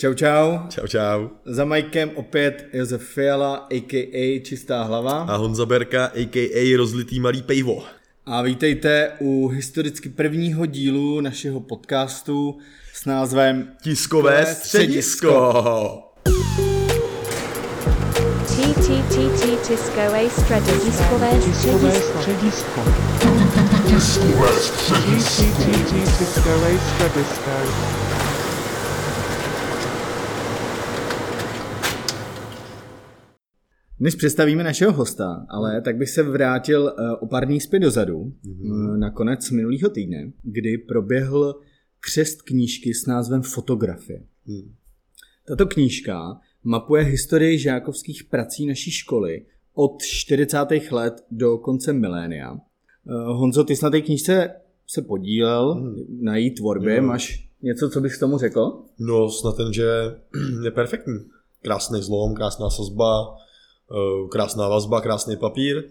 Čau, čau. Čau, čau. Za Mikem opět Josef Fiala, a.k.a. Čistá hlava. A Honza Berka, a.k.a. rozlitý malý pejvo. A vítejte u historicky prvního dílu našeho podcastu s názvem Tiskové středisko. TTTT Tiskové středisko. Tiskové středisko. TTTT Tiskové středisko. Než představíme našeho hosta, ale tak bych se vrátil eh, o pár dní zpět dozadu, mm-hmm. na konec minulého týdne, kdy proběhl křest knížky s názvem Fotografie. Hmm. Tato knížka mapuje historii žákovských prací naší školy od 40. let do konce milénia. Eh, Honzo, ty jsi na té knížce se podílel Hmm. na její tvorbě. Jo. Máš něco, co bys k tomu řekl? No, snad ten, že je perfektní. Krásný zlom, krásná sazba, krásná vazba, krásný papír.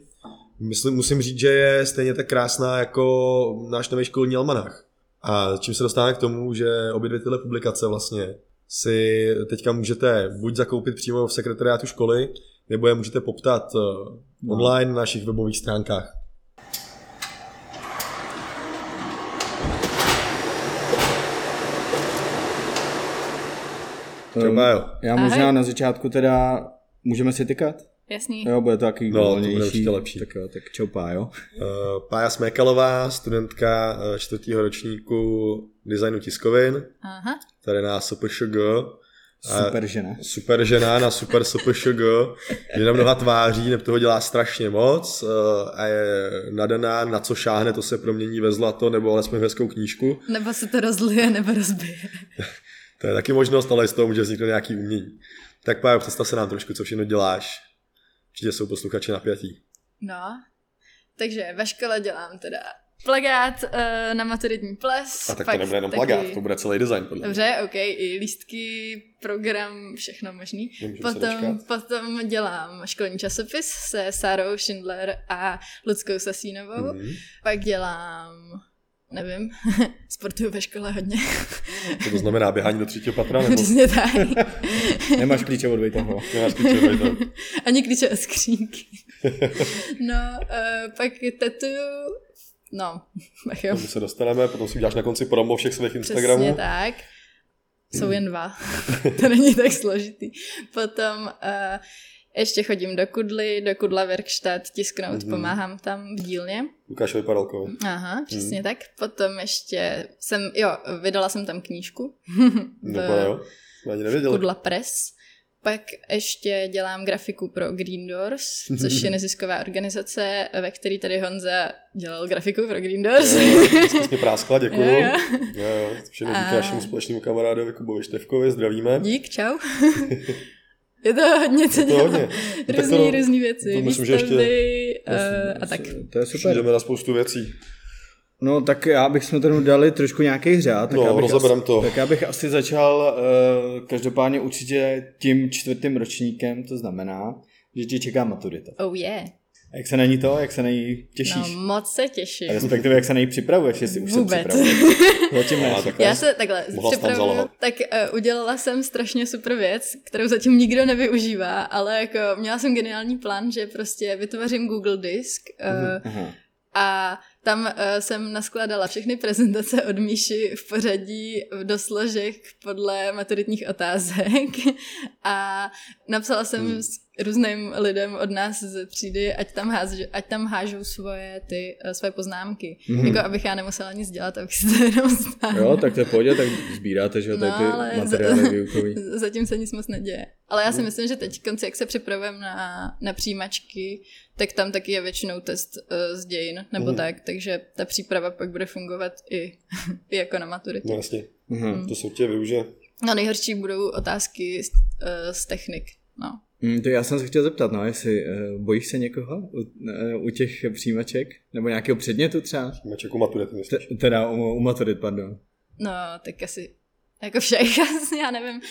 Myslím, musím říct, že je stejně tak krásná jako náš nový školní almanach. A čím se dostáváme k tomu, že obě dvě tyhle publikace vlastně si teďka můžete buď zakoupit přímo v sekretariátu školy, nebo je můžete poptat eh, No. online na našich webových stránkách. Třeba jo. Já možná na začátku teda můžeme si tykat? Jasný. Jo, bude to taky No, to bude volnější. určitě lepší. Tak jo, tak čau pájo. Uh, Pája Smékalová, studentka uh, čtvrtého ročníku designu tiskovin, Aha. tady na SPŠG. Super žena. Super žena na super SPŠG, je na mnoha tváří, neb toho dělá strašně moc uh, a je nadaná, na co šáhne, to se promění ve zlato nebo alespoň hezkou knížku. Nebo se to rozlije, nebo rozbije. To je taky možnost, ale z toho může vzniknout nějaký umění. Tak Pájo, představ se nám trošku, co všechno děláš. Určitě jsou posluchači napjatí. No. Takže ve škole dělám teda plagát uh, na maturitní ples. A tak to nebude jenom taky- plagát, to bude celý design. Podle. Dobře, ok, i lístky, program, všechno možný. Nemůžu Potom, potom dělám školní časopis se Sárou Schindler a Ludskou Sasínovou. Mhm. Pak dělám, nevím, sportuju ve škole hodně. Co to znamená běhání do třetího patra? Nebo Přesně tak. Nemáš klíče od Vejtaho. nemáš klíče? Ani klíče od skřínky. No, uh, pak tetuju, no, tak jo, tomu se dostaneme, potom si uděláš na konci promo všech svých přesně Instagramů. tak. Jsou jen dva. to není tak složitý. Potom uh, ještě chodím do Kudly, do Kudla Werkstatt tisknout, Mhm. pomáhám tam v dílně. Lukášovi Paralkovi. Aha, přesně tak. Potom ještě jsem, jo, vydala jsem tam knížku. Nebo jo? Ani. Kudla Press. Pak ještě dělám grafiku pro Green Doors, což je nezisková organizace, ve které tady Honza dělal grafiku pro Green Doors. Mě práskla, děkuju. Jo, jo. Jo, jo. Díky A- našemu společnému kamarádovi Kubovi Števkovi, zdravíme. Dík, čau. Je to hodně, co hodně. No tak Různý, to- různý věci, to myslím, že ještě- uh, a tak. To je super. Přijdeme na spoustu věcí. No tak já bych jsme tomu dali trošku nějaký řád. Tak No, já bych rozeberem asi, to. Tak já bych asi začal uh, každopádně určitě tím čtvrtým ročníkem, to znamená, že tě čeká maturita. Oh yeah. A jak se na ní to, jak se na ní těšíš? No, moc se těším. Respektive jak se na ní připravuješ, jestli už Vůbec. se připravuješ. Zatím ne. A Já se takhle připravuju, tak uh, udělala jsem strašně super věc, kterou zatím nikdo nevyužívá, ale jako měla jsem geniální plán, že prostě vytvořím Google disk uh, Aha. a tam uh, jsem naskladala všechny prezentace od Míši v pořadí do složek podle maturitních otázek a napsala jsem Hmm. Různým lidem od nás ze třídy, ať tam, háž, ať tam hážou svoje, ty, uh, svoje poznámky. Mhm. Mm. Jako abych já nemusela nic dělat, abych si to jenom stáhla. Jo, tak to je v pohodě, tak sbíráte, že jo, tady No, ty ale materiály za- výukový. Zatím se nic moc neděje. Ale já si myslím, že teď, konci, jak se připravujeme na, na přijímačky, tak tam taky je většinou test uh, z dějin, nebo Mhm. tak, takže ta příprava pak bude fungovat i, i jako na maturitu. No jasně, Mhm. to se určitě využije. No nejhorší budou otázky z, uh, z technik, no. Mm, to já jsem se chtěl zeptat, no, jestli uh, bojíš se někoho u, uh, u těch přijímaček? Nebo nějakého předmětu třeba? Mačeku maturity, myslíš? T- teda u, u maturit, pardon. No, tak asi jako všech, asi, já nevím.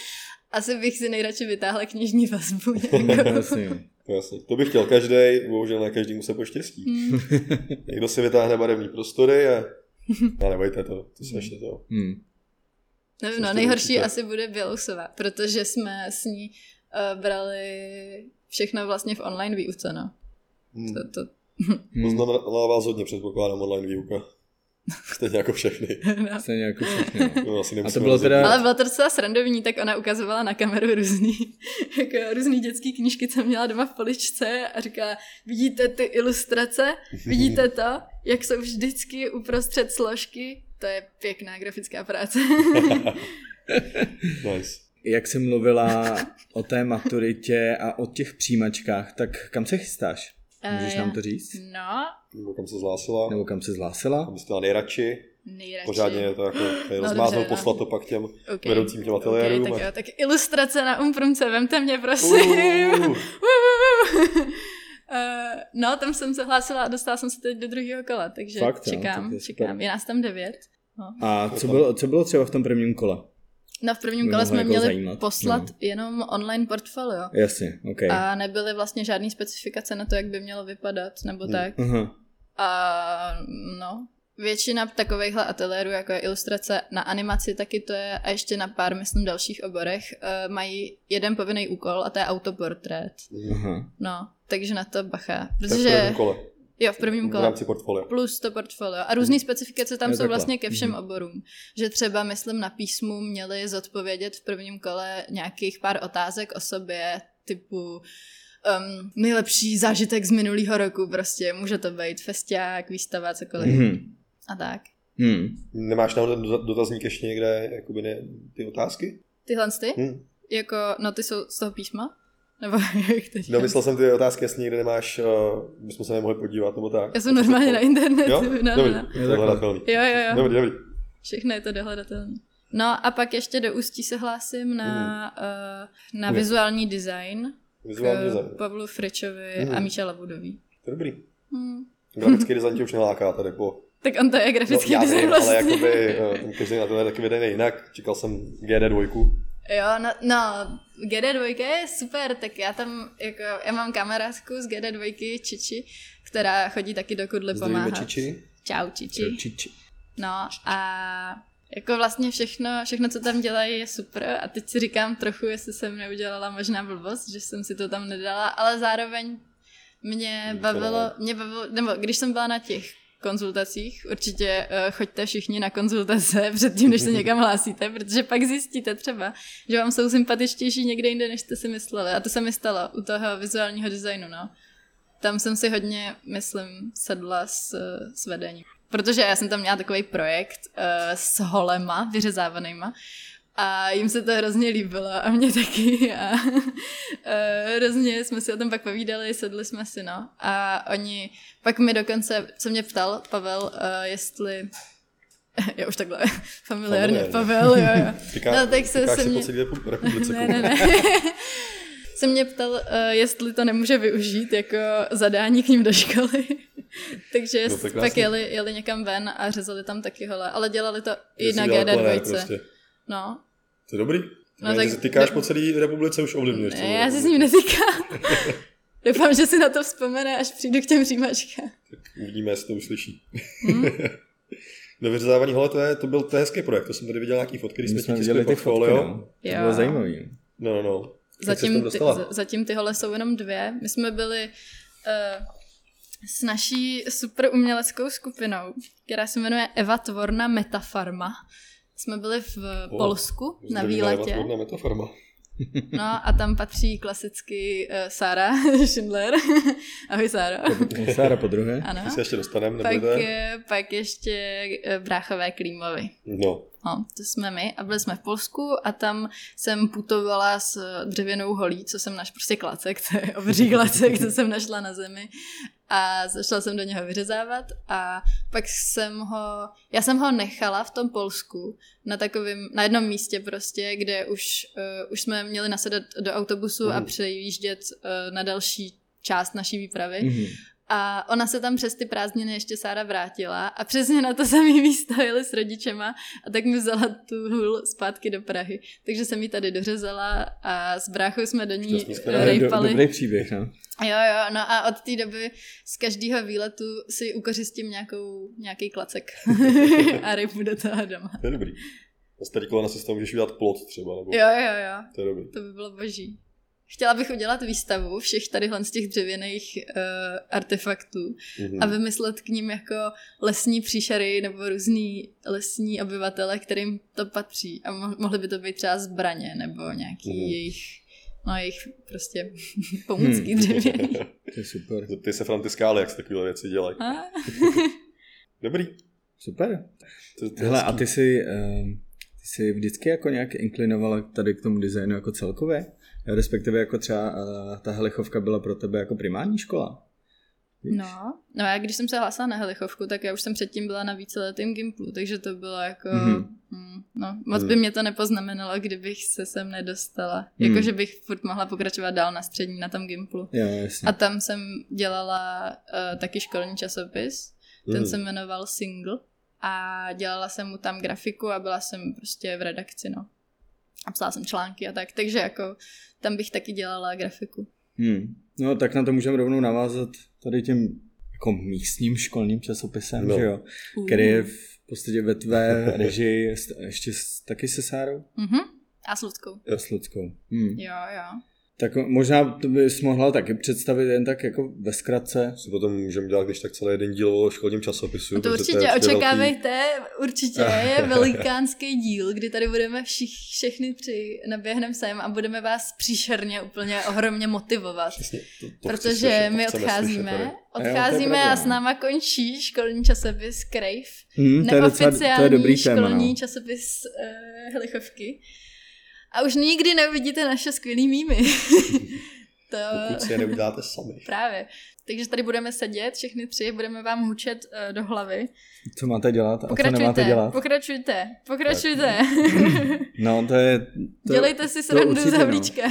Asi bych si nejradši vytáhla knižní vazbu. Jasně. To, jasně. to bych chtěl každý, bohužel ne každý mu se poštěstí. Hmm. Někdo si vytáhne barevný prostory a... No nebojte to, to se ještě to. Hmm. Nevím, no, nejhorší určitě. asi bude Bělousová, protože jsme s ní brali všechno vlastně v online výuce, no. Hmm. To, to, To znamená vás hodně, předpokládám, online výuka. Stejně jako všechny. no. Stejně jako všechno. No, asi A to bylo teda- Ale bylo to docela srandovní, tak ona ukazovala na kameru různý, jako různý dětský knížky, co měla doma v poličce a říká, vidíte ty ilustrace, vidíte to, jak jsou vždycky uprostřed složky, to je pěkná grafická práce. Nice. Jak jsi mluvila o té maturitě a o těch přijímačkách, tak kam se chystáš? Můžeš Eh, nám to říct? No, Nebo kam se zhlásila. Nebo kam se zhlásila? Kam jsi nejradši. nejradši. Pořádně to jako No, rozmáznout, no. poslat to pak těm Okay. vedoucím těm ateliérům. Okay, tak, jo, tak ilustrace na Umprumce, vemte mě prosím. Uh, Uh, no, tam jsem se hlásila a dostala jsem se teď do druhého kola, takže Fakt, jo, čekám, tak je super. čekám. Je nás tam devět. No. A co bylo, co bylo třeba v tom prvním kole? No v prvním kole jsme jako měli zajímat, poslat no. jenom online portfolio. Jasně, ok. A nebyly vlastně žádné specifikace na to, jak by mělo vypadat, nebo Hmm. tak. Aha. A no, většina takovýchhle ateliérů, jako je ilustrace na animaci, taky to je, a ještě na pár, myslím, dalších oborech, uh, mají jeden povinný úkol a to je autoportrét. Aha. No, takže na to bacha. tak v Protože, prvním kole. Jo, v prvním V kole. rámci portfolia. Plus to portfolio. A různé specifikace tam Jo, jsou takhle. vlastně ke všem Mhm. oborům. Že třeba, myslím, na písmu měli zodpovědět v prvním kole nějakých pár otázek o sobě, typu um, nejlepší zážitek z minulého roku, prostě může to být festiák, výstava, cokoliv. Mhm. A tak. Hmm. Nemáš tam do- dotazník ještě někde, jakoby ne, ty otázky? Tyhle ty? Hm. Jako, no ty jsou z toho písma? Nebo jak to říkám? No, myslel jsem ty otázky, jestli někde nemáš, uh, bychom se nemohli podívat, nebo tak. Já jsem normálně na internetu. Jo? No, no, Dobrý, no. Je takhle. hledatelný. Jo, jo, jo. Dobrý, dobrý. Všechno je to dohledatelné. No a pak ještě do Ústí se hlásím na, uh, na vizuální design Vizuální k design. Pavlu Fričovi Mhm. a Míše. To je dobrý. Hmm. Grafický design tě už neláká tady po... Tak on to je No, grafický já design vím, vlastně. ale jakoby uh, ten každý na to je taky vedený jinak. Čekal jsem GD2. Jo, no, no, GD2 je super, tak já tam, jako, já mám kamarádku z GD2, Čiči, která chodí taky do Kudly Zdravíme pomáhat. Čiči. Čau, Čiči. Čiči. No a jako vlastně všechno, všechno, co tam dělají, je super a teď si říkám trochu, jestli jsem neudělala možná blbost, že jsem si to tam nedala, ale zároveň mě bavilo, mě bavilo, nebo když jsem byla na těch konzultacích, určitě uh, choďte všichni na konzultace předtím, než se někam hlásíte, protože pak zjistíte třeba, že vám jsou sympatičtější někde jinde, než jste si mysleli. A to se mi stalo u toho vizuálního designu, no. Tam jsem si hodně, myslím, sedla s, s vedením. Protože já jsem tam měla takový projekt uh, s holema vyřezávanýma a jim se to hrozně líbilo a mě taky a uh, hrozně jsme si o tom pak povídali, sedli jsme si, no. A oni, pak mi dokonce, se mě ptal Pavel, uh, jestli já už takhle familiárně. Pavel, jo, jo. Říká, No, tak se- se mě- po republice. Ne, ne, ne. se mě ptal, uh, jestli to nemůže využít jako zadání k ním do školy. Takže No, je pak jeli, jeli někam ven a řezali tam taky hole, ale dělali to i na dělal GD2. plenér Prostě. No, To je dobrý. No, No, tak- tak... si tykáš po celé republice, už ovlivňuješ. ne, já si s ním netýkám. Doufám, že si na to vzpomene, až přijdu k těm přijímačkám. Uvidíme, jestli to uslyší. Hmm? no vyřezávání, hele, to, je, to byl to je hezký projekt, to jsem tady viděl nějaký fotky, když My jsme jsme ti viděli tiskli ty fotky, no. To Jo. bylo zajímavý. No, no, no. Zatím ty, zatím ty hole jsou jenom dvě. My jsme byli uh, s naší super uměleckou skupinou, která se jmenuje Eva Tvorna Metafarma. Jsme byli v O, Polsku na výletě. No a tam patří klasicky uh, Sára Schindler. Ahoj Sáro. Sára po druhé. Ano. Ty se ještě dostaneme, Pak, eh, pak ještě eh, bráchové Klímovi. No, No, to jsme my a byli jsme v Polsku a tam jsem putovala s dřevěnou holí, co jsem naš prostě klacek, to je obří klacek, co jsem našla na zemi a začala jsem do něho vyřezávat a pak jsem ho, já jsem ho nechala v tom Polsku na takovém, na jednom místě prostě, kde už, uh, už jsme měli nasedat do autobusu a Mhm. přejíždět uh, na další část naší výpravy. Mhm. A ona se tam přes ty prázdniny ještě Sára vrátila a přesně na to samé místo jeli s rodičema a tak mi vzala tu hůl zpátky do Prahy. Takže jsem ji tady dořezala a s bráchou jsme do ní. Ale do, rejpali. dobrý příběh, no. Jo, jo, no a od té doby z každého výletu si ukořistím nějakou, nějaký klacek a rejpu do toho doma. to je dobrý. Na starý kolena si z toho můžeš udělat plot třeba, nebo Jo, jo, jo. to je dobrý. To by bylo boží. Chtěla bych udělat výstavu všech tadyhle z těch dřevěných uh, artefaktů Mhm. a vymyslet k ním jako lesní příšery nebo různý lesní obyvatele, kterým to patří. A mo- mohly by to být třeba zbraně nebo nějaký Mhm. jejich, no jejich prostě pomůcky Hmm. dřevěný. To je super. Zeptej se Frantiskály, jak se takové věci dělají. A? Dobrý. Super. To, to je Hele, a ty jsi, ehm, ty jsi vždycky jako nějak inklinovala tady k tomu designu jako celkově? Respektive jako třeba eh, ta helichovka byla pro tebe jako primární škola? Víš? No, no já když jsem se hlásila na helichovku, tak já už jsem předtím byla na víceletým gimplu, takže to bylo jako, Mhm. mm, no, moc by mě to nepoznamenalo, kdybych se sem nedostala. Mhm. Jako, že bych furt mohla pokračovat dál na střední na tom gimplu. Jo, jasně. A tam jsem dělala uh, taky školní časopis, ten Mhm. se jmenoval Single a dělala jsem mu tam grafiku a byla jsem prostě v redakci, no. A psala jsem články a tak, takže jako tam bych taky dělala grafiku. Hmm. No tak na to můžeme rovnou navázat tady tím jako místním školním časopisem, No. že jo? Který je v podstatě ve tvé režii ještě s, taky se Sárou? Mhm. A s Luckou. S Ludskou. Hmm. Jo, jo. Tak možná to bys mohla taky představit jen tak jako ve zkratce. Si potom můžeme dělat, když tak celý jeden díl o školním časopisu. No to určitě očekávejte, určitě je velikánský díl, kdy tady budeme všich, všechny tři naběhnem sem a budeme vás příšerně úplně ohromně motivovat. Přesně, to, to Protože slyšet, to my odcházíme, odcházíme a no. s náma končí školní časopis Crave, Hmm, to, je docela, to je neoficiální dobrý téma, školní no. časopis uh, helichovky. A už nikdy neuvidíte naše skvělý mýmy. to Pokud si je neuděláte sami. právě. Takže tady budeme sedět, všechny tři, budeme vám hučet uh, do hlavy. Co máte dělat a co Pokračujte, nemáte dělat? pokračujte, pokračujte. No to je... To, Dělejte si srandu určitě, z no. Havlíčka.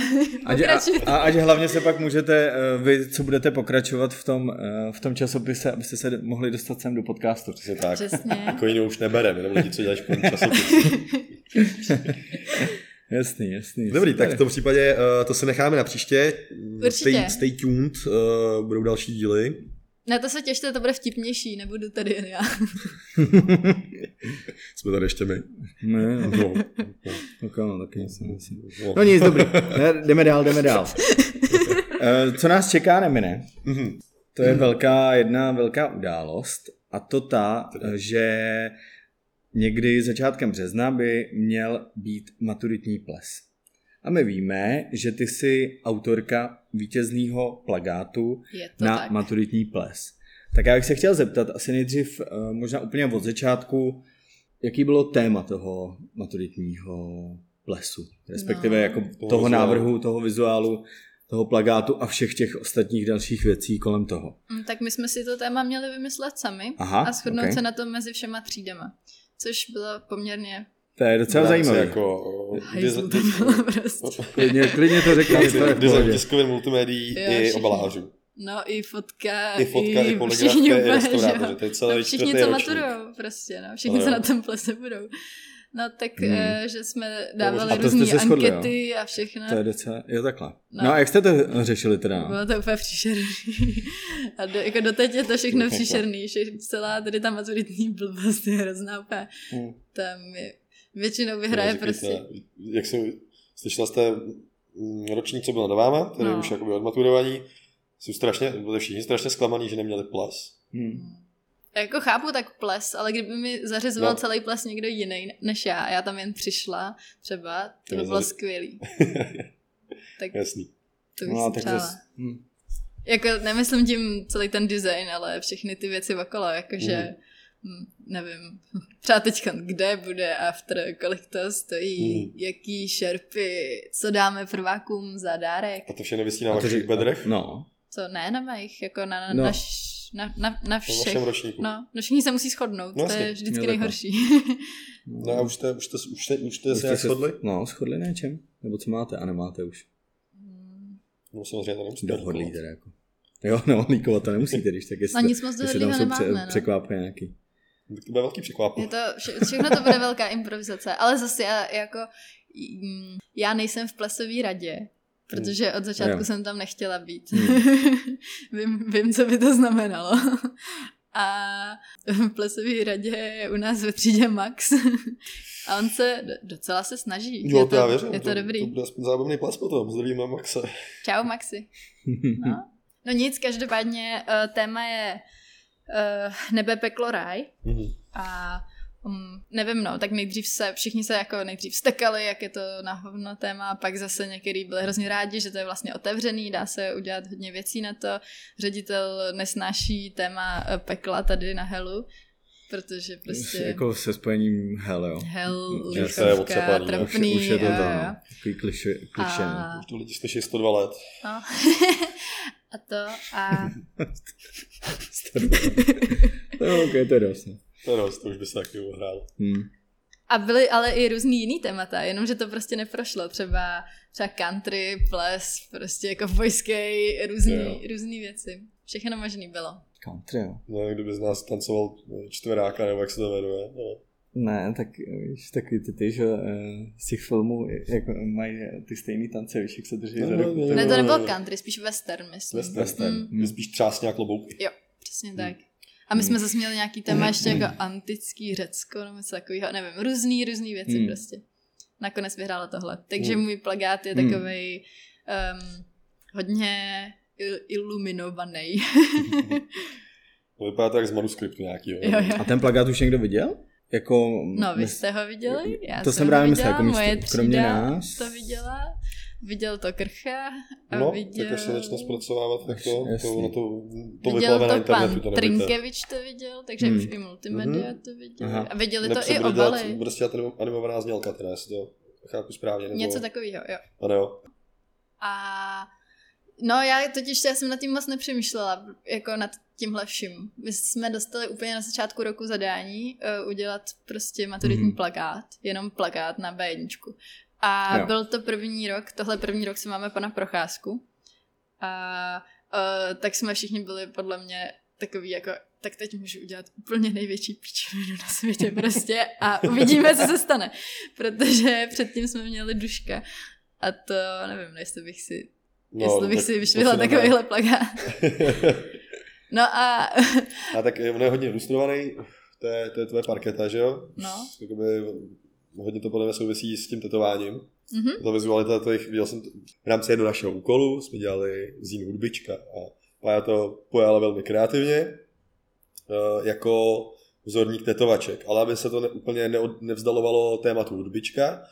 Ať, a, Pokračujte. a ať hlavně se pak můžete, eh, vy, co budete pokračovat v tom, eh, v tom časopise, abyste se mohli dostat sem do podcastu. Přesně tak. Přesně. Jako jinou už nebereme, jenom lidi, co dělají školní časopis. Jasný, jasný. Dobrý, super. tak v tom případě uh, to si necháme na příště. Určitě. Stay, stay tuned, uh, budou další díly. Na to se těšte, to bude vtipnější, nebudu tady jen já. Jsme tady ještě my. Ne, no, No. tak ano, taky myslím. No. No nic, dobrý. Ne, jdeme dál, jdeme dál. Eh, Co nás čeká, nemine? Mhm. To je velká, jedna velká událost a to ta, že někdy začátkem března by měl být maturitní ples. A my víme, že ty jsi autorka vítězného plagátu na tak. maturitní ples. Tak já bych se chtěl zeptat asi nejdřív eh, možná úplně od začátku, jaký bylo téma toho maturitního plesu, respektive No. jako Toho toho, návrhu, toho vizuálu, toho plagátu a všech těch ostatních dalších věcí kolem toho. Mm, Tak my jsme si to téma měli vymyslet sami Aha, a shodnout ok. se na tom mezi všema třídama. Což bylo poměrně To je docela Dá zajímavé. Jako, bylo prostě. Klidně, klidně to řekni, Design tiskovin, multimédií Jo, i obalářů. No i fotka, I fotka, i poligrafie, všichni i úplně, restaurátoři, že jo. to je celý no, všichni, co maturujou, prostě, no. Všichni, No co jo. na tom plese budou. No tak, Hmm. hmm. že jsme dávali různé se shodli, ankety a všechno. To je docela, jo takhle. No. No. a jak jste to řešili teda? no? Bylo to úplně příšerný. A do, jako doteď je to všechno příšerný, že celá tady ta maturitní blbost je hrozná úplně. Hmm. Tam je, většinou vyhraje No, prostě. Jak jsem, slyšela jste mm, ročník, co byl nad váma, který No. už jakoby odmaturovaní, jsou strašně, byli všichni strašně zklamaný, že neměli ples. Hmm. Já jako chápu tak ples, ale kdyby mi zařizoval No. no. celý ples někdo jiný než já a já tam jen přišla třeba, to by bylo zaři- skvělý. tak Jasný. to bych No, tak přála. zas, hm. Jako nemyslím tím celý ten design, ale všechny ty věci okolo, jakože mm. nevím, třeba teďka, kde bude after, kolik to stojí, Mm. jaký šerpy, co dáme prvákům za dárek, A to všechno vysí na vašich bedrech? No. co ne na mých, jako na, na, No. Na, na, na, na Na všech. vašem ročníku. No, no všichni se musí shodnout, No to je vždycky takhle. nejhorší. No a už jste, už jste, už jste, už jste Už se nějak shodli? No, shodli na něčem? Nebo co máte a nemáte už? No samozřejmě to nemusíte. Dohodlí teda jako. Jo, no, líkovat to nemusíte, když tak jestli, No nic moc jestli tam jsou nemáme, no. překvápky nějaký. To bude velký překvap. Je to, vše, všechno to bude velká improvizace, ale zase já jako, já nejsem v plesové radě, protože od začátku Jo. jsem tam nechtěla být. Hmm. vím, vím, co by to znamenalo. a v plesové radě je u nás ve třídě Max. A on se docela se snaží. Jo, je to, to, já věřím. je to, dobrý. To bude aspoň zábavný ples potom. Zdravíme Maxe. Čau Maxi. No. no nic, každopádně uh, téma je uh, nebe, peklo, ráj. Mhm. A um, nevím, no, tak nejdřív se, všichni se jako nejdřív stekali, jak je to na hovno téma, a pak zase některý byli hrozně rádi, že to je vlastně otevřený, dá se udělat hodně věcí na to. Ředitel nesnáší téma eh, pekla tady na Helu, protože prostě Jako se spojením hell, jo. hell, Že se je lichovka, no. Už, už je to no. Takový kliše, kliše no. A, Už to lidi slyší 102 let. no. a to a no, ok, to je dost. No. To je dost, to už by se taky uhrál. Hmm. A byly ale i různý jiný témata, jenomže to prostě neprošlo. Třeba, třeba country, ples, prostě jako vojský, různý, Jo. různý věci. Všechno možný bylo. Country, jo. No, kdyby z nás tancoval čtveráka, nebo jak se to jmenuje. No. Ne, tak víš, takový ty, ty že eh, z těch filmů jako mají ty stejný tance, víš, jak se drží No, za no, ruku. no, tak- Ne, to jo, nebylo country, spíš western, myslím. Western. Western. Mm, Je spíš třásně a klobouky. jo, přesně tak. A my jsme zase měli nějaký téma ještě jako antický Řecko, nebo něco takového, nevím, různý, různý věci Hmm. prostě. Nakonec vyhrálo tohle. Takže Hmm. můj plagát je Hmm. takovej um, hodně il- iluminovaný. To vypadá tak z manuskriptu nějakýho. jo, jo. A ten plagát už někdo viděl? Jako, No, vy jste ho viděli? Já To jsem ho právě myslel, jako místo- moje kromě nás. to viděla. Viděl to Krcha a No, viděl... tak až se začne zpracovávat, tak to, Jasný. to, to, to viděl vyplave na to internetu, pan to. Trinkevič to viděl, takže Hmm. už i multimedia Mhm. to viděli. Aha. A viděli Nebo to i obaly. bude se dělat anim- animovaná znělka, teda, jestli to chápu správně. Nebo... Něco takového, jo. Ano, jo. A no já totiž já jsem nad tím moc nepřemýšlela, jako nad tímhle vším. My jsme dostali úplně na začátku roku zadání uh, udělat prostě maturitní Mhm. plakát, jenom plakát na B1. A Jo. byl to první rok, tohle první rok si máme pana Procházku. A uh, tak jsme všichni byli podle mě takový jako tak teď můžu udělat úplně největší pičovinu na světě prostě a uvidíme, co se stane. Protože předtím jsme měli duška a to nevím, jestli bych si, no, jestli bych tak si vyšvihla takovýhle plagát. No a A tak on je hodně ilustrovaný, to je, to je tvoje parketa, že jo? No. Jakoby, hodně to podle mě souvisí s tím tetováním. mhm, Ta vizualita tvojich, viděl jsem to, v rámci jednoho našeho úkolu, jsme dělali zín hudbička a Pája to pojala velmi kreativně, eh, jako vzorník tetovaček, ale aby se to ne, úplně neod, nevzdalovalo tématu hudbička,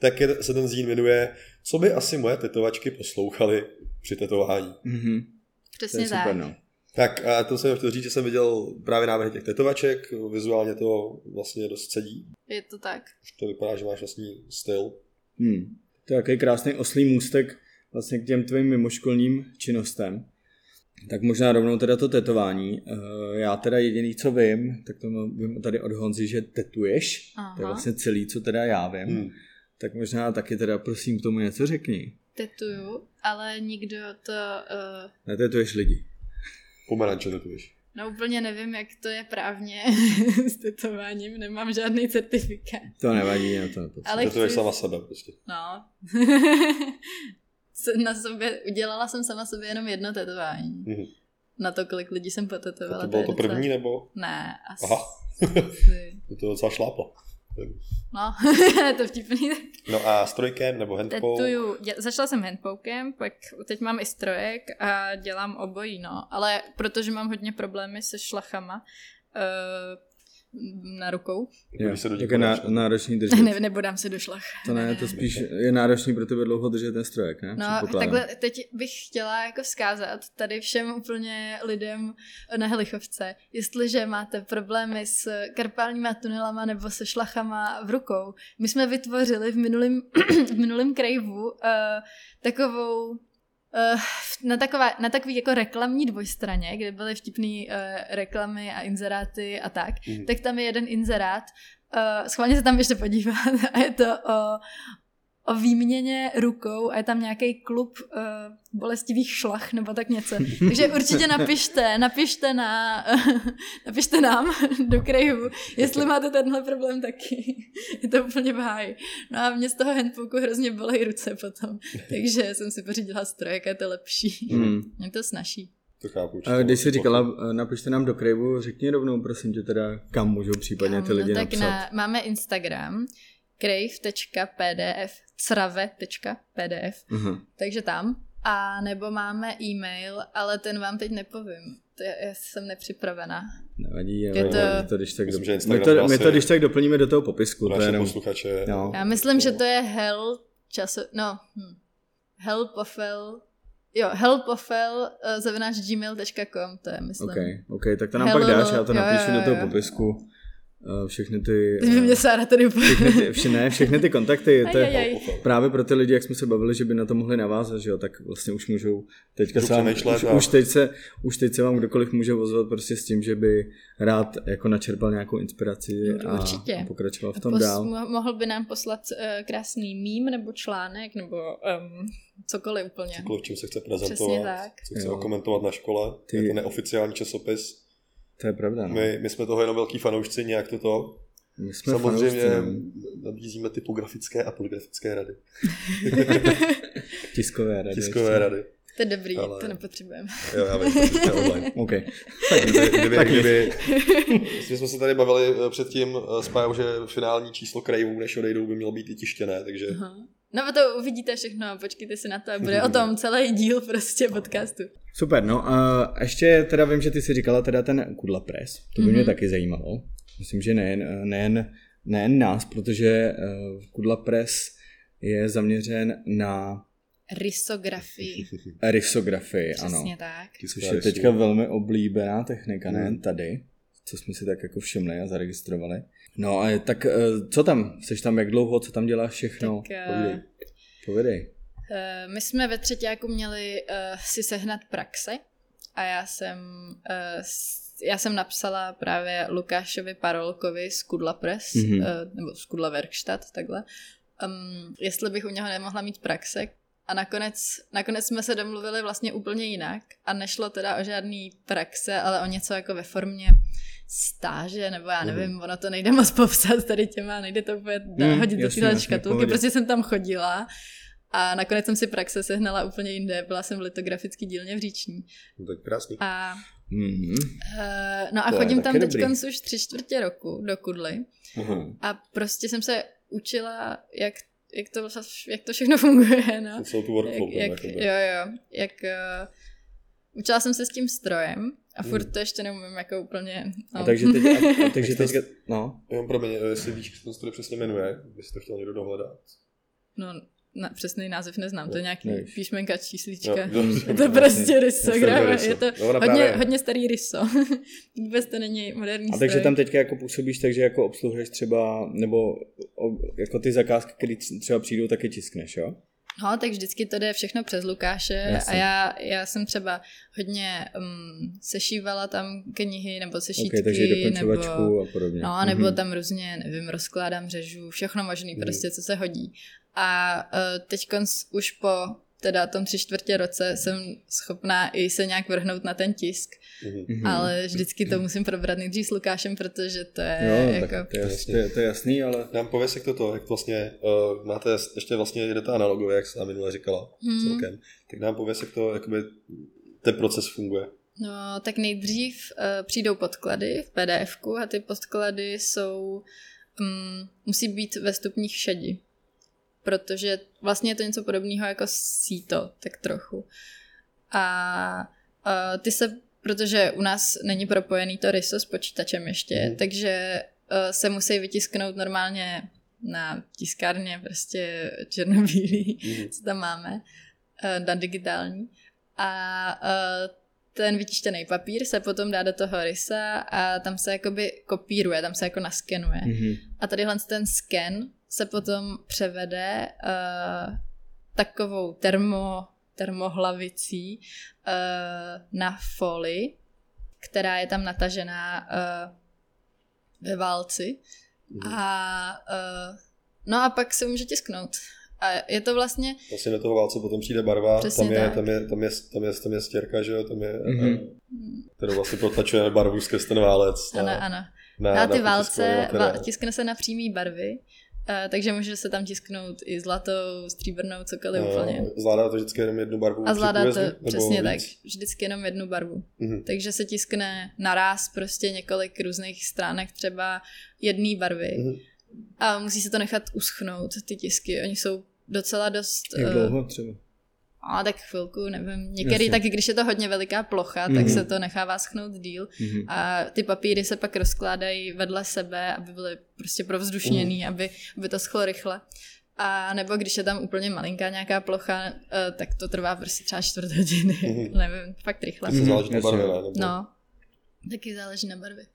tak je, se ten zín jmenuje Co by asi moje tetovačky poslouchaly při tetování. Mhm. To přesně je tak. super, no. Tak a to jsem chtěl říct, že jsem viděl právě návrhy těch tetovaček, vizuálně to vlastně dost sedí. Je to tak. To vypadá, že máš vlastní styl. Hmm. To je takový krásný oslý můstek vlastně k těm tvým mimoškolním činnostem. Tak možná rovnou teda to tetování. Eh, Já teda jediný, co vím, tak to vím tady od Honzy, že tetuješ. Aha. To je vlastně celý, co teda já vím. Hmm. Tak možná taky teda prosím k tomu něco řekni. Tetuju, ale nikdo to... Uh, Netetuješ lidi. Pomeranče tetuješ. no úplně nevím, jak to je právně s tetováním, nemám žádný certifikát. To nevadí, já to nepotřebuji. Ale chci- sama sebe prostě. No. Na sobě, udělala jsem sama sobě jenom jedno tetování. Mhm. Na to, kolik lidí jsem A potetovala. to bylo je to docela- první, nebo? Ne, asi. Aha. Je to docela šláplo. No, je to vtipný. No a strojkem nebo handpou? Tetuju, začala jsem handpokem, pak teď mám i strojek a dělám obojí, no. Ale protože mám hodně problémy se šlachama uh, na rukou, Jako když se do tak někoho je ná, náročný držet. ne, nebodám se do šlach. To ne, to spíš je náročný pro tebe dlouho držet ten strojek, ne? No, takhle teď bych chtěla jako vzkázat tady všem úplně lidem na Helichovce, jestliže máte problémy s karpálníma tunelama nebo se šlachama v rukou. My jsme vytvořili v minulém v minulém krajvu uh, takovou na, takové, na takový jako reklamní dvojstraně, kde byly vtipný uh, reklamy a inzeráty a tak, Mhm. tak tam je jeden inzerát, uh, schválně se tam ještě podívat a je to o, o výměně rukou a je tam nějaký klub uh, bolestivých šlach nebo tak něco. Takže určitě napište, napište na, napište nám do krajů, jestli máte tenhle problém taky. Je to úplně v háji. No a mě z toho handpoku hrozně bolej ruce potom. Takže jsem si pořídila strojek a je to lepší. Hmm. Je to snaží. To chápu. A když jsi říkala, eh, napište nám do Crave, řekni rovnou, prosím tě teda, kam můžou případně ty Kam? lidi no, tak napsat. na, máme Instagram crave.pdf crave.pdf Aha. takže tam. A nebo máme e-mail, ale ten vám teď nepovím. To já, já jsem nepřipravená. Nevadí, Je ale to- my to když tak, Myslím, do... že my, to, my to když tak doplníme do toho popisku. To je naše jenom... posluchače. No. Já myslím, že to je hell časo... No, hm. helpofel... Jo, helpofel uh, zavináč gmail.com, to je, myslím. OK, OK, tak to nám Hello, pak dáš, já to jo, napíšu jo, do toho jo. popisku. Uh, všechny ty... Teď by mě Sára tady úplně... všechny ty, vše, ne, všechny ty kontakty, to je právě pro ty lidi, jak jsme se bavili, že by na to mohli navázat, že jo, tak vlastně už můžou, teďka Můžou se vám, přemýšlet už, už, teď se, už teď se vám kdokoliv může ozvat prostě s tím, že by rád jako načerpal nějakou inspiraci a, Určitě. a pokračoval v tom Pos, dál. mo- mohl by nám poslat uh, krásný mím nebo článek nebo um, cokoliv úplně. Cokoliv, čím se chce Přesně prezentovat, tak. co chce Jo. okomentovat na škole. Ty- Je to neoficiální časopis. To je pravda, no. My, my jsme toho jenom velký fanoušci, nějak to to. My jsme Samozřejmě fanoušci, no. nabízíme typografické a poligrafické rady. tiskové rady. Tiskové ještě. rady. To je dobrý, Ale- to nepotřebujeme. Jo, já vím, to je online. OK. Kdyby, kdyby, Tak kdyby, my jsme se tady bavili eh, předtím eh, s Pájou, že finální číslo krajů, než odejdou, by mělo být i tištěné, takže Aha. No a to uvidíte všechno, počkejte si na to a bude o tom celý díl prostě podcastu. Super, no a ještě teda vím, že ty si říkala teda ten Kudla Press, to by mm-hmm. mě taky zajímalo. Myslím, že nejen, nejen, nejen nás, protože uh, Kudla Press je zaměřen na Rysografii, rysografii, ano. přesně tak. Což je teďka velmi oblíbená technika, nejen tady, co jsme si tak jako všimli a zaregistrovali. No a tak eh, co tam? Jsi tam jak dlouho, co tam děláš všechno? Tak, Povídej. eh, Povídej. eh, my jsme ve třetíku měli uh, si sehnat praxe a já jsem, já jsem napsala právě Lukášovi Parolkovi z Kudla Press, Mhm. mm-hmm. nebo z Kudla Werkstatt, takhle, um, jestli bych u něho nemohla mít praxe, a nakonec, nakonec jsme se domluvili vlastně úplně jinak a nešlo teda o žádný praxe, ale o něco jako ve formě stáže, nebo já nevím, ono to nejde moc popsat tady těma, nejde to úplně Mm, hodit do téhle škatulky, prostě jsem tam chodila a nakonec jsem si praxe sehnala úplně jinde, byla jsem v litografický dílně v Říční. no, tak krásný. A, Mm-hmm. uh, no a To chodím tam teď už tři čtvrtě roku do Kudly Aha. a prostě jsem se učila, jak, jak, to, jak to všechno funguje, no Celou tu workflow. jak, jak, jakoby. jo, jo, jak uh, učila jsem se s tím strojem a furt Mm. to ještě neumím jako úplně, no. A takže teď, a, a takže teďka, no, Jenom pro mě, jestli víš, jak se ten stroj přesně jmenuje, bys to chtěl někdo dohledat. no, na, přesný název neznám, to je nějaký Nevíš. píšmenka, číslička. Jo, jo. Je to prostě rysograf, ryso. je to No, hodně, právě- hodně starý ryso. Vůbec to není moderní A stroj. takže tam teďka jako působíš tak, že jako obsluhuješ třeba, nebo jako ty zakázky, které třeba přijdou, taky tiskneš, jo? No, tak vždycky to jde všechno přes Lukáše Jasně. a já, já jsem třeba hodně um, sešívala tam knihy nebo sešítky, Ok, takže nebo, a podobně. no, nebo Mhm. tam různě, nevím, rozkládám, řežu, všechno možný, Mhm. prostě, co se hodí. A uh, teď už po teda tom tři čtvrtě roce jsem schopná i se nějak vrhnout na ten tisk, Mhm. Mhm. ale vždycky to musím probrat nejdřív s Lukášem, protože to je Jo, jako... tak to je, to, je, to je jasný, ale Nám pověs, jak toto, jak to vlastně, uh, máte ještě vlastně jedete analogově, jak jsi nám minule říkala Hmm. celkem, tak nám pověs, jak to, jakoby, ten proces funguje. No, tak nejdřív uh, přijdou podklady v pdf a ty podklady jsou, um, musí být ve stupních šedi, protože vlastně je to něco podobného jako síto, tak trochu. A uh, ty se, protože u nás není propojený to ryso s počítačem ještě, mm. takže uh, se musí vytisknout normálně na tiskárně prostě černobílý, Mhm. co tam máme, uh, na digitální. A uh, ten vytištěný papír se potom dá do toho rysa a tam se jakoby kopíruje, tam se jako naskenuje. mhm. A tadyhle ten sken se potom převede uh, takovou termo, termohlavicí uh, na folii, která je tam natažená uh, ve válci. Mhm. A uh, no a pak se může tisknout. A je to vlastně, Vlastně do toho válce potom přijde barva, Přesně tam je, tak. tam, je, tam, je, tam, je, tam je stěrka, že jo, tam je, Mhm. mm-hmm. kterou vlastně protlačuje barvu skrz ten válec. ano, ano. na, A ty na válce, tiskne se na přímý barvy Uh, takže může se tam tisknout i zlatou, stříbrnou, cokoliv úplně. A Zvládá to vždycky jenom jednu barvu? A zvládá to nebo přesně víc? tak, vždycky jenom jednu barvu. Mhm. Takže se tiskne naraz prostě několik různých stránek třeba jedné barvy Mhm. a musí se to nechat uschnout, ty tisky. Oni jsou docela dost... Jak eh, dlouho třeba? A tak chvilku, nevím. Některý Jasně. taky, když je to hodně veliká plocha, tak Mhm. se to nechává schnout díl. Mhm. A ty papíry se pak rozkládají vedle sebe, aby byly prostě provzdušněný, aby, aby to schlo rychle. A nebo když je tam úplně malinká nějaká plocha, eh, tak to trvá prostě třeba čtvrt hodiny. Mhm. Nevím, fakt rychle. To se záleží na barvě, ne? No, taky záleží na barvě.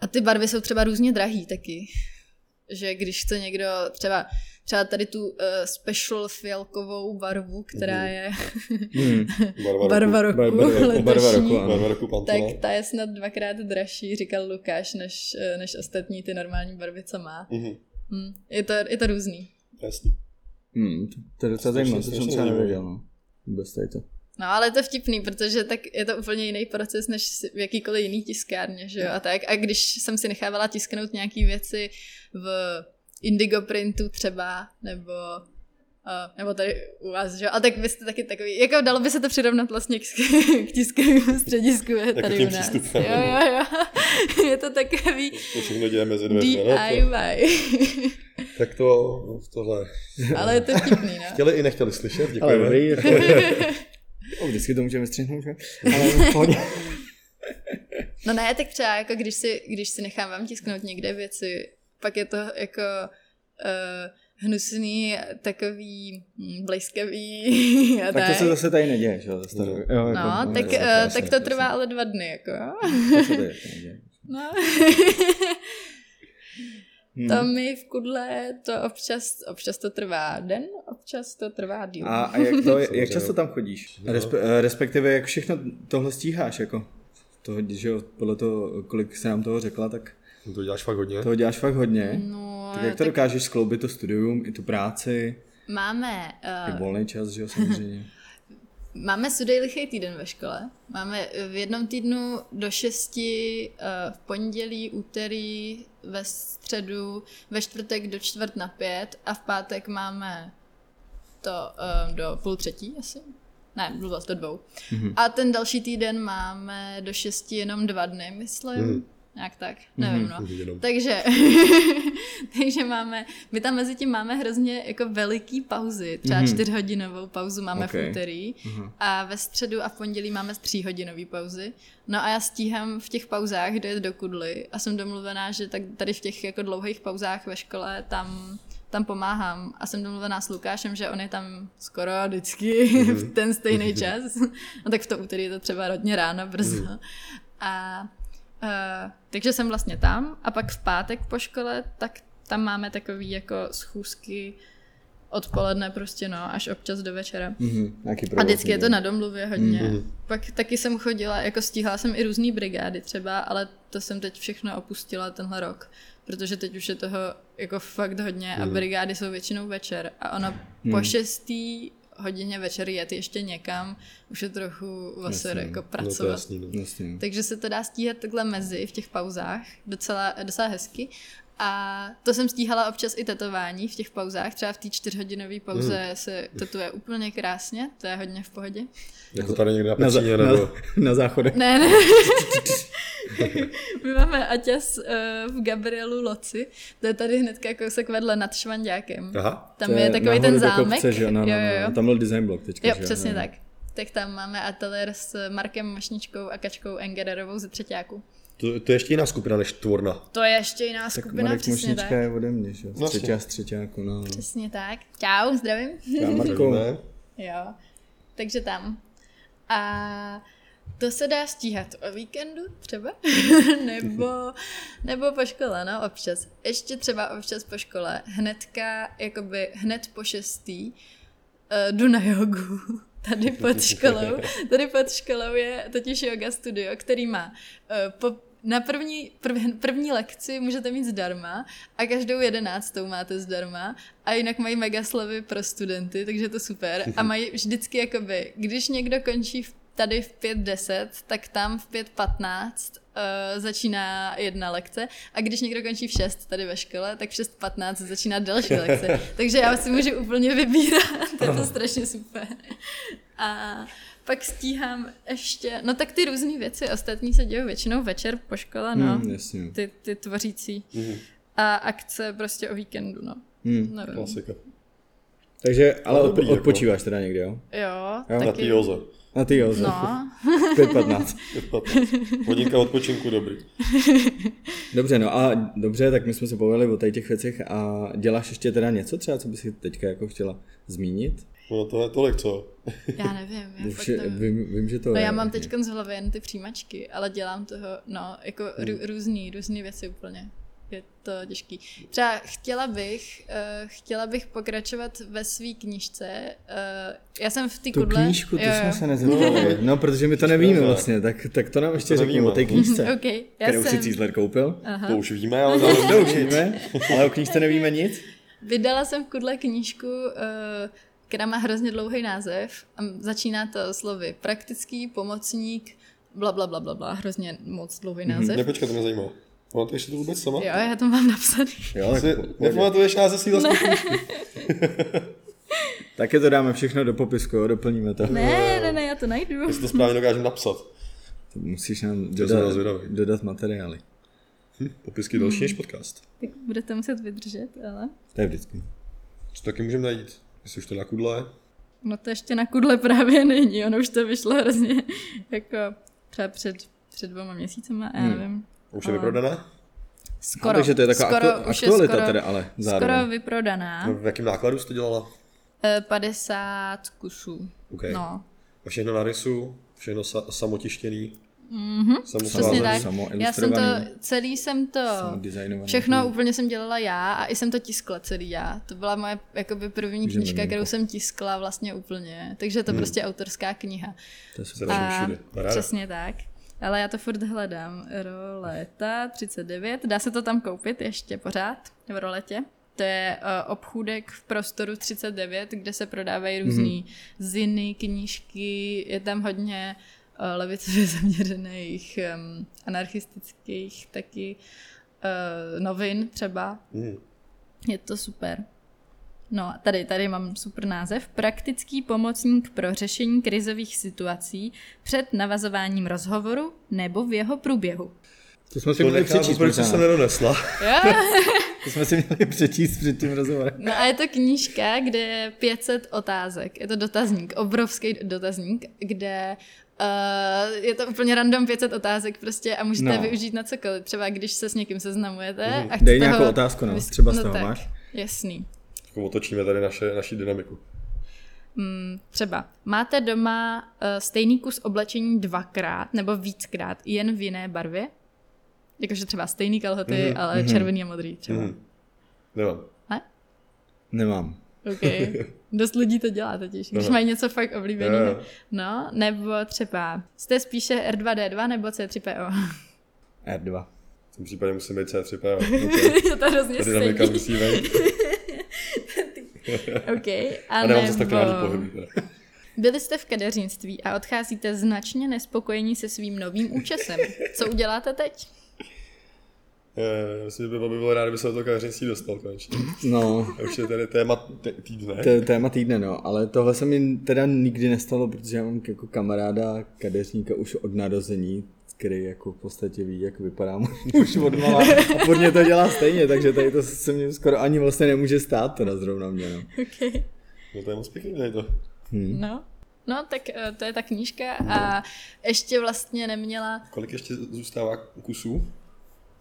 A ty barvy jsou třeba různě drahý taky. Že když chce někdo třeba, třeba tady tu uh, special fialkovou barvu, která Mhm. je Hmm. Barva barva roku. Barva tak ta je snad dvakrát dražší, říkal Lukáš, než, eh, než ostatní ty normální barvy, co má. Mhm. Hm. Je, to, je to různý. Jasný. Hmm, to, to je docela zajímavé, to jsem třeba nevěděl, no. Vůbec tady to. No ale je to vtipný, protože tak je to úplně jiný proces než v jakýkoliv jiný tiskárně, že jo, a tak. A když jsem si nechávala tisknout nějaký věci v indigo printu třeba, nebo Uh, nebo tady u vás, že jo? A tak vy jste taky takový, jako dalo by se to přirovnat vlastně k, k tiskovému středisku je tady tím u nás. přístupem. Jo, jo, jo. Je to takový To všechno dveřmi. no, to- DIY. Tak to, tohle. Ale je to vtipný, no. Chtěli i nechtěli slyšet, Ale děkujeme. dobrý, jako... o, vždycky to můžeme střihnout, že? Ale pohodě. No ne, tak třeba jako když si, když si nechávám tisknout někde věci, pak je to jako uh, hnusný, takový hm, blejskavý a tak. tak to se zase tady neděje, že jo? Zase to, No. jo, jako, No, tak, jasně, uh, jasně, tak to trvá ale dva dny, jako. To se tady jako neděje. No. Hmm. to mi v kudle to občas, občas to trvá den, občas to trvá díl. A, a jak, to, jak často tam chodíš? Respe, eh, respektive, jak všechno tohle stíháš, jako? Toho, že jo, podle toho, kolik se nám toho řekla, tak To děláš fakt hodně. toho děláš fakt hodně. no, Tak jak to tak dokážeš skloubit to studium, i tu práci, máme, i uh, volný čas, že jo, samozřejmě. máme sudej lichý týden ve škole. Máme v jednom týdnu do šesti, uh, v pondělí, úterý, ve středu, ve čtvrtek do čtvrt na pět a v pátek máme to uh, do půl třetí asi. Ne, blbost, do dvou. Mhm. A ten další týden máme do šesti jenom dva dny, myslím. Mhm. Nějak tak, nevím, no. Jenom. Takže, takže máme, my tam mezi tím máme hrozně jako veliký pauzy, třeba Mhm. čtyřhodinovou pauzu máme Ok. v úterý Mhm. a ve středu a v pondělí máme tříhodinový pauzy. No a já stíhám v těch pauzách dojet do Kudly a jsem domluvená, že tak tady v těch jako dlouhých pauzách ve škole tam tam pomáhám a jsem domluvená s Lukášem, že on je tam skoro vždycky v ten stejný čas. No tak v to úterý je to třeba hodně ráno, brzo. A uh, takže jsem vlastně tam a pak v pátek po škole, tak tam máme takový jako schůzky odpoledne prostě no, až občas do večera. Mhm, nějaký A vždycky je to na domluvě hodně. Mhm. Mm-hmm. Pak taky jsem chodila, jako stíhala jsem i různý brigády třeba, ale to jsem teď všechno opustila tenhle rok, protože teď už je toho jako fakt hodně a brigády jsou většinou večer a ona po šestý hodině večer jet ještě někam, už je trochu vaser Jasně. jako No pracovat. jasný, no. Jasně. no. Takže se to dá stíhat takhle mezi v těch pauzách, docela, docela hezky. A to jsem stíhala občas i tetování v těch pauzách, třeba v té čtyřhodinové pauze Mhm. se tetuje úplně krásně, to je hodně v pohodě. Jako tady někde na Na, Pecíně, na, nebo... na záchodech. Ne, ne. My máme Aťas uh, v Gabrielu Loci, to je tady hnedka kousek vedle nad Švanďákem. Aha. Tam To je takový ten zámek. Kopce, že? jo? No, no, jo, no, jo, jo. Tam byl design block teďka. Jo, že přesně no. tak. Tak tam máme ateliér s Markem Mašničkou a Kačkou Engererovou ze třetíku. To, to je ještě jiná skupina než Tvorna. To je ještě jiná Tak skupina, Marek přesně Mošnička tak. je ode mě, že? jo? Vlastně. Třetí a z třetíku, no. no. Přesně tak. Čau, zdravím. Já, Marko, Ne? Jo, takže tam. A to se dá stíhat o víkendu třeba, nebo, nebo po škole, no občas. Ještě třeba občas po škole, hnedka, jakoby hned po šestý, uh, jdu na jogu. Tady pod školou, tady pod školou je totiž yoga studio, který má uh, po, na první, prv, první lekci můžete mít zdarma a každou jedenáctou máte zdarma a jinak mají mega slevy pro studenty, takže je to super. A mají vždycky jakoby, když někdo končí v tady v 5.10, tak tam v 5.15 uh, začíná jedna lekce a když někdo končí v 6 tady ve škole, tak v 6.15 začíná další lekce. Takže já si můžu úplně vybírat, to je to strašně super. A pak stíhám ještě, no tak ty různé věci, ostatní se dějí většinou večer po škole, no, Hmm, jasně. ty, ty tvořící. Mhm. A akce prostě o víkendu, no. Nevím. Klasika. Takže, ale No, odpo- jako. odpočíváš teda někde, jo? Jo, Jo, Na taky. ty Joze. A ty jo, No, 5.15. Hodinka odpočinku, dobrý. Dobře, no a dobře, tak my jsme se pověděli o tady těch věcech a děláš ještě teda něco třeba, co bys si teďka jako chtěla zmínit? No to je tolik, co? já nevím. Já je, nevím. vím, vím, že to No je. já mám teď z hlavy jen ty přijímačky, ale dělám toho, no, jako rů, různý, různý věci úplně. Je to těžký. Třeba chtěla bych, uh, chtěla bych pokračovat ve své knížce. Uh, já jsem v té Tu kudle... knížku, to jo, jsme jo. se nezeptali. No, protože my to nevíme vlastně, tak, tak to nám ještě To řekni o té no. knížce, OK, já kterou si jsem Cízler koupil. Aha. To už víme, ale To zároveň už víme, ale o knížce nevíme nic. vydala jsem v kudle knížku, uh, která má hrozně dlouhý název. A začíná to slovy praktický pomocník, bla, bla, bla, bla, bla, hrozně moc dlouhý název. Nepočkat, to mě zajímá. Pamatuješ si to vůbec sama? Jo, já to mám napsaný. Jo, tak, Si nepamatuješ název svý vlastní Taky to dáme všechno do popisku, jo, doplníme to. Ne, ne, ne, já to najdu. Jestli to správně dokážem napsat. To Musíš nám dodat, dodat materiály. Popisky další než podcast. Tak budete muset vydržet, ale... To je vždycky. Co taky můžeme najít? Jestli už to na kudle. No to ještě na kudle právě není, ono už to vyšlo hrozně jako třeba před, před dvoma měsícema, já Hmm. nevím. Už je Ale- vyprodaná? Skoro, No, takže to je taková skoro, aktu- už je aktualita skoro, teda, ale zároveň. skoro vyprodaná. No, v jakém nákladu jsi to dělala? Eh, 50 kusů. Okay. No. A všechno na rysu, všechno sa- samotištěný. Mhm, Samo přesně tak. Já jsem to, celý jsem to, všechno úplně jsem dělala já a i jsem to tiskla celý já. To byla moje jakoby první Můžeme knížka, kterou jsem tiskla vlastně úplně. Takže je to prostě autorská kniha. To je Se super. A přesně tak. Ale já to furt hledám. Roleta 39. Dá se to tam koupit ještě pořád v roletě. To je uh, obchůdek v prostoru 39, kde se prodávají různý ziny, knížky, je tam hodně uh, levicově zaměřených, um, anarchistických taky uh, novin třeba. Mm. Je to super. No, a tady, tady mám super název. Praktický pomocník pro řešení krizových situací před navazováním rozhovoru nebo v jeho průběhu. To jsme si To měli přečíst. proč se ne? nedonesla. To jsme si měli přečíst před tím rozhovorem. No a je to knížka, kde je 500 otázek. Je to dotazník, obrovský dotazník, kde uh, je to úplně random 500 otázek prostě a můžete No. využít na cokoliv. Třeba když se s někým seznamujete Mhm. a Dej nějakou ho... otázku, no. vys- Třeba z no toho tak, máš. Jasný. Otočíme tady naše, naši dynamiku. Mm, třeba máte doma uh, stejný kus oblečení dvakrát nebo víckrát, jen v jiné barvě? Jakože třeba stejný kalhoty, Mhm, mm-hmm. ale mm-hmm. červený a modrý třeba. Mm. Mm. Nemám. Ne? Nemám. OK. Dost lidí to dělá totiž, když Aha. mají něco fakt oblíbeného. No, nebo třeba jste spíše R2D2 nebo C3PO? R2. V tom případě musím být C3PO. je to hrozně Ta dynamika stejný. musí být. OK. A, A nemám zase tak nebo pohyby. byli jste v kadeřnictví a odcházíte značně nespokojení se svým novým účesem. Co uděláte teď? Eh, Myslím, že by by bylo rád, kdyby se do toho kadeřnictví dostal konečně. No, A Už je tady téma t- týdne. to je téma týdne, no, ale tohle se mi teda nikdy nestalo, protože já mám jako kamaráda kadeřníka už od narození, který jako v podstatě ví, jak vypadám už od mala a podně to dělá stejně, takže tady to se mi skoro ani vlastně nemůže stát teda zrovna mě, no. OK. No to je moc pěkný tady to. No. No, tak eh, to je ta knížka a ještě vlastně neměla Kolik ještě zůstává kusů?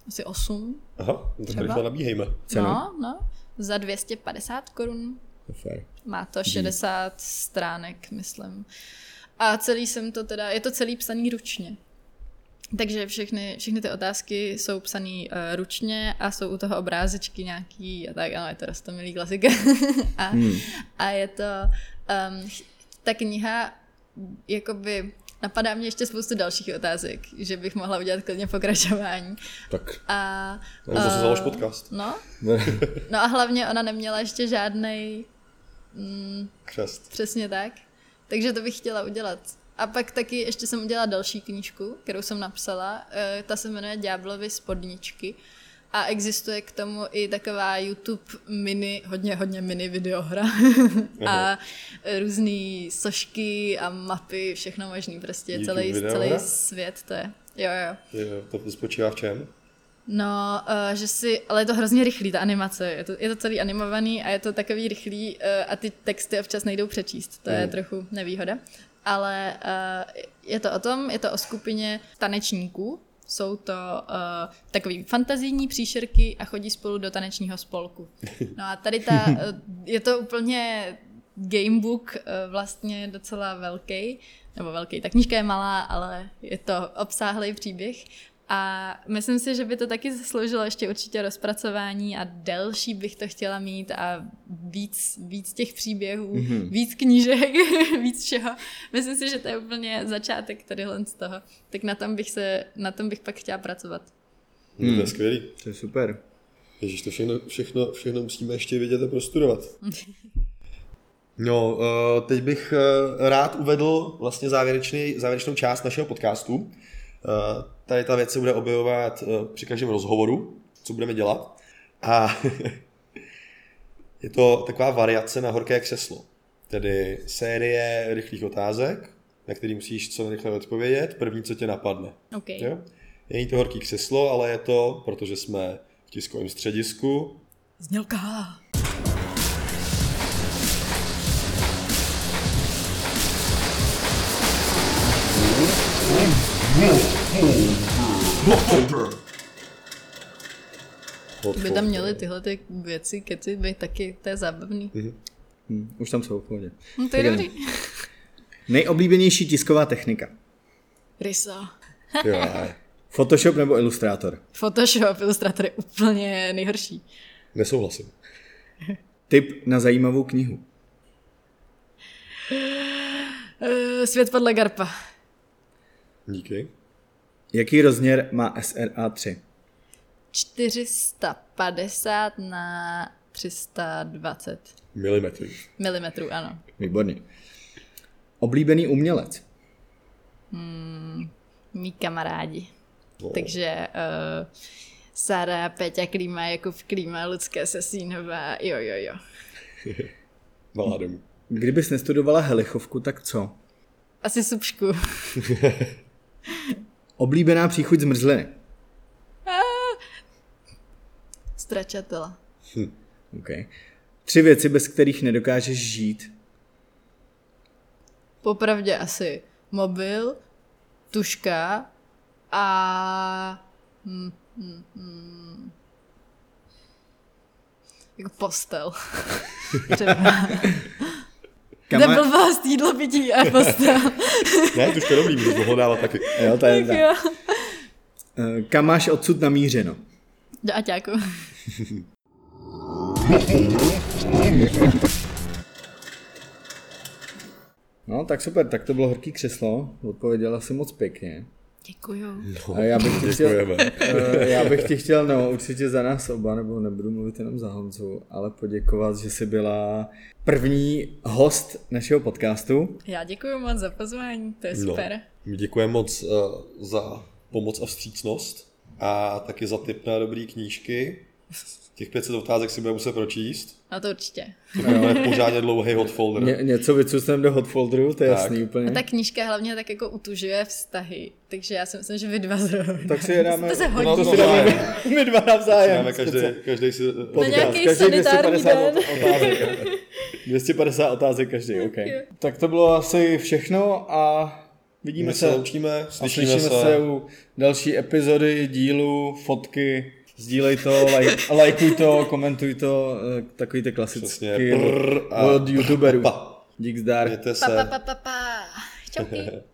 Asi 8. Aha, no tak rychle nabíhejme. Cenu? No, no. Za 250 korun. Má to 60 stránek, myslím. A celý jsem to teda, je to celý psaný ručně. Takže všechny, všechny ty otázky jsou psaný uh, ručně a jsou u toho obrázečky nějaký a tak, ano, je to rostomilý klasika. a, Hmm. a je to, um, ta kniha, jakoby, napadá mě ještě spoustu dalších otázek, že bych mohla udělat klidně pokračování. Tak. A, No, zase eh, založ podcast. No, no a hlavně ona neměla ještě žádnej, mm, Křest. přesně tak. Takže to bych chtěla udělat A pak taky ještě jsem udělala další knížku, kterou jsem napsala. Eh, Ta se jmenuje Ďáblovy spodničky. A existuje k tomu i taková YouTube mini, hodně, hodně mini videohra. a různé sošky a mapy, všechno možný. Prostě YouTube celý, videohra? celý svět to je. Jo, jo. Jo, to, spočívá v čem? No, uh, že si, ale je to hrozně rychlý, ta animace, je to, je to celý animovaný a je to takový rychlý uh, a ty texty občas nejdou přečíst, to je Mhm. trochu nevýhoda. Ale uh, je to o tom, je to o skupině tanečníků, jsou to uh, takový fantazijní příšerky a chodí spolu do tanečního spolku. No a tady ta, uh, je to úplně gamebook uh, vlastně docela velký, nebo velký, ta knížka je malá, ale je to obsáhlý příběh a myslím si, že by to taky zasloužilo ještě určitě rozpracování a delší bych to chtěla mít a víc, víc těch příběhů, mm-hmm. víc knížek, víc všeho. Myslím si, že to je úplně začátek tadyhle z toho. Tak na tom bych se, na tom bych pak chtěla pracovat. Hmm. To je skvělý. To je super. Ježíš, to všechno, všechno, všechno musíme ještě vidět a prostudovat. No, eh, teď bych eh, rád uvedl vlastně závěrečný, závěrečnou část našeho podcastu. Tady ta věc se bude objevovat eh, při každém rozhovoru, co budeme dělat. A je to taková variace na horké křeslo. Tedy série rychlých otázek, na který musíš co nejrychleji odpovědět, první, co tě napadne. OK. Jo? Není to horký křeslo, ale je to, protože jsme v tiskovém středisku, Znělka. By tam měly tyhle ty věci, keci, by taky, to je zábavný. Hm, už tam jsou v pohodě. No to je dobrý. Nejoblíbenější tisková technika. Rysa. Jo, Photoshop nebo Illustrator? Photoshop, Illustrator je úplně nejhorší. nesouhlasím. Tip na zajímavou knihu. Uh, svět podle Garpa. Díky. Jaký rozměr má SRA 3? 450 na 320 Milimetry. milimetrů, ano. Výborně. Oblíbený umělec. Mí kamarádi. No. Takže uh, Sara, Peťa Klíma, Jakub Klíma, Lucka Sesínová, jo, jo, jo. Baládem. Kdybys nestudovala helichovku, tak co? Asi subšku. Oblíbená příchuť zmrzliny. Stračatela. Okay. Tři věci, bez kterých nedokážeš žít. Popravdě asi mobil, tuška a... Hmm, hmm, hmm. Jako postel. Třeba. Kama... Neblbost, jídlo, pití a postel. Ne, tuška dobrý, budu pohledávat taky. Jo, to je Tak jo. Eh, Kam máš odsud namířeno? Do Aťáku. No, tak super, tak to bylo horký křeslo. Odpověděla si moc pěkně. Děkuju. A já bych ti chtěl, eh, já bych ti chtěl, no určitě za nás oba, nebo nebudu mluvit jenom za Honzu, ale poděkovat, že jsi byla první host našeho podcastu. Já děkuji moc za pozvání, to je No. super. My děkujeme moc uh, za pomoc a vstřícnost a taky za tip na dobré knížky. Těch 500 otázek si budeme muset pročíst. No to určitě. To bude pořádně dlouhý hot folder. Ně, něco vycusnem do hot folderu, to je Tak. jasný úplně. A ta knížka hlavně tak jako utužuje vztahy, takže já si myslím, že vy dva zrovna. Tak si je dáme, To se hodí. to si dáme my dva navzájem. Máme každý, každý si... Na Podcast, nějaký každý sanitární 250 den. otázek. 250 otázek každý, OK. Tak to bylo asi všechno a vidíme My se, se loučíme, a slyšíme, slyšíme se. se u další epizody, dílu, fotky. Sdílej to, laj, lajkuj to, komentuj to, eh, takový ty klasický Přesně. Prr a od youtuberů. pa. Dík zdar. Mějte Pa, pa, se. pa, pa, pa. Čauky.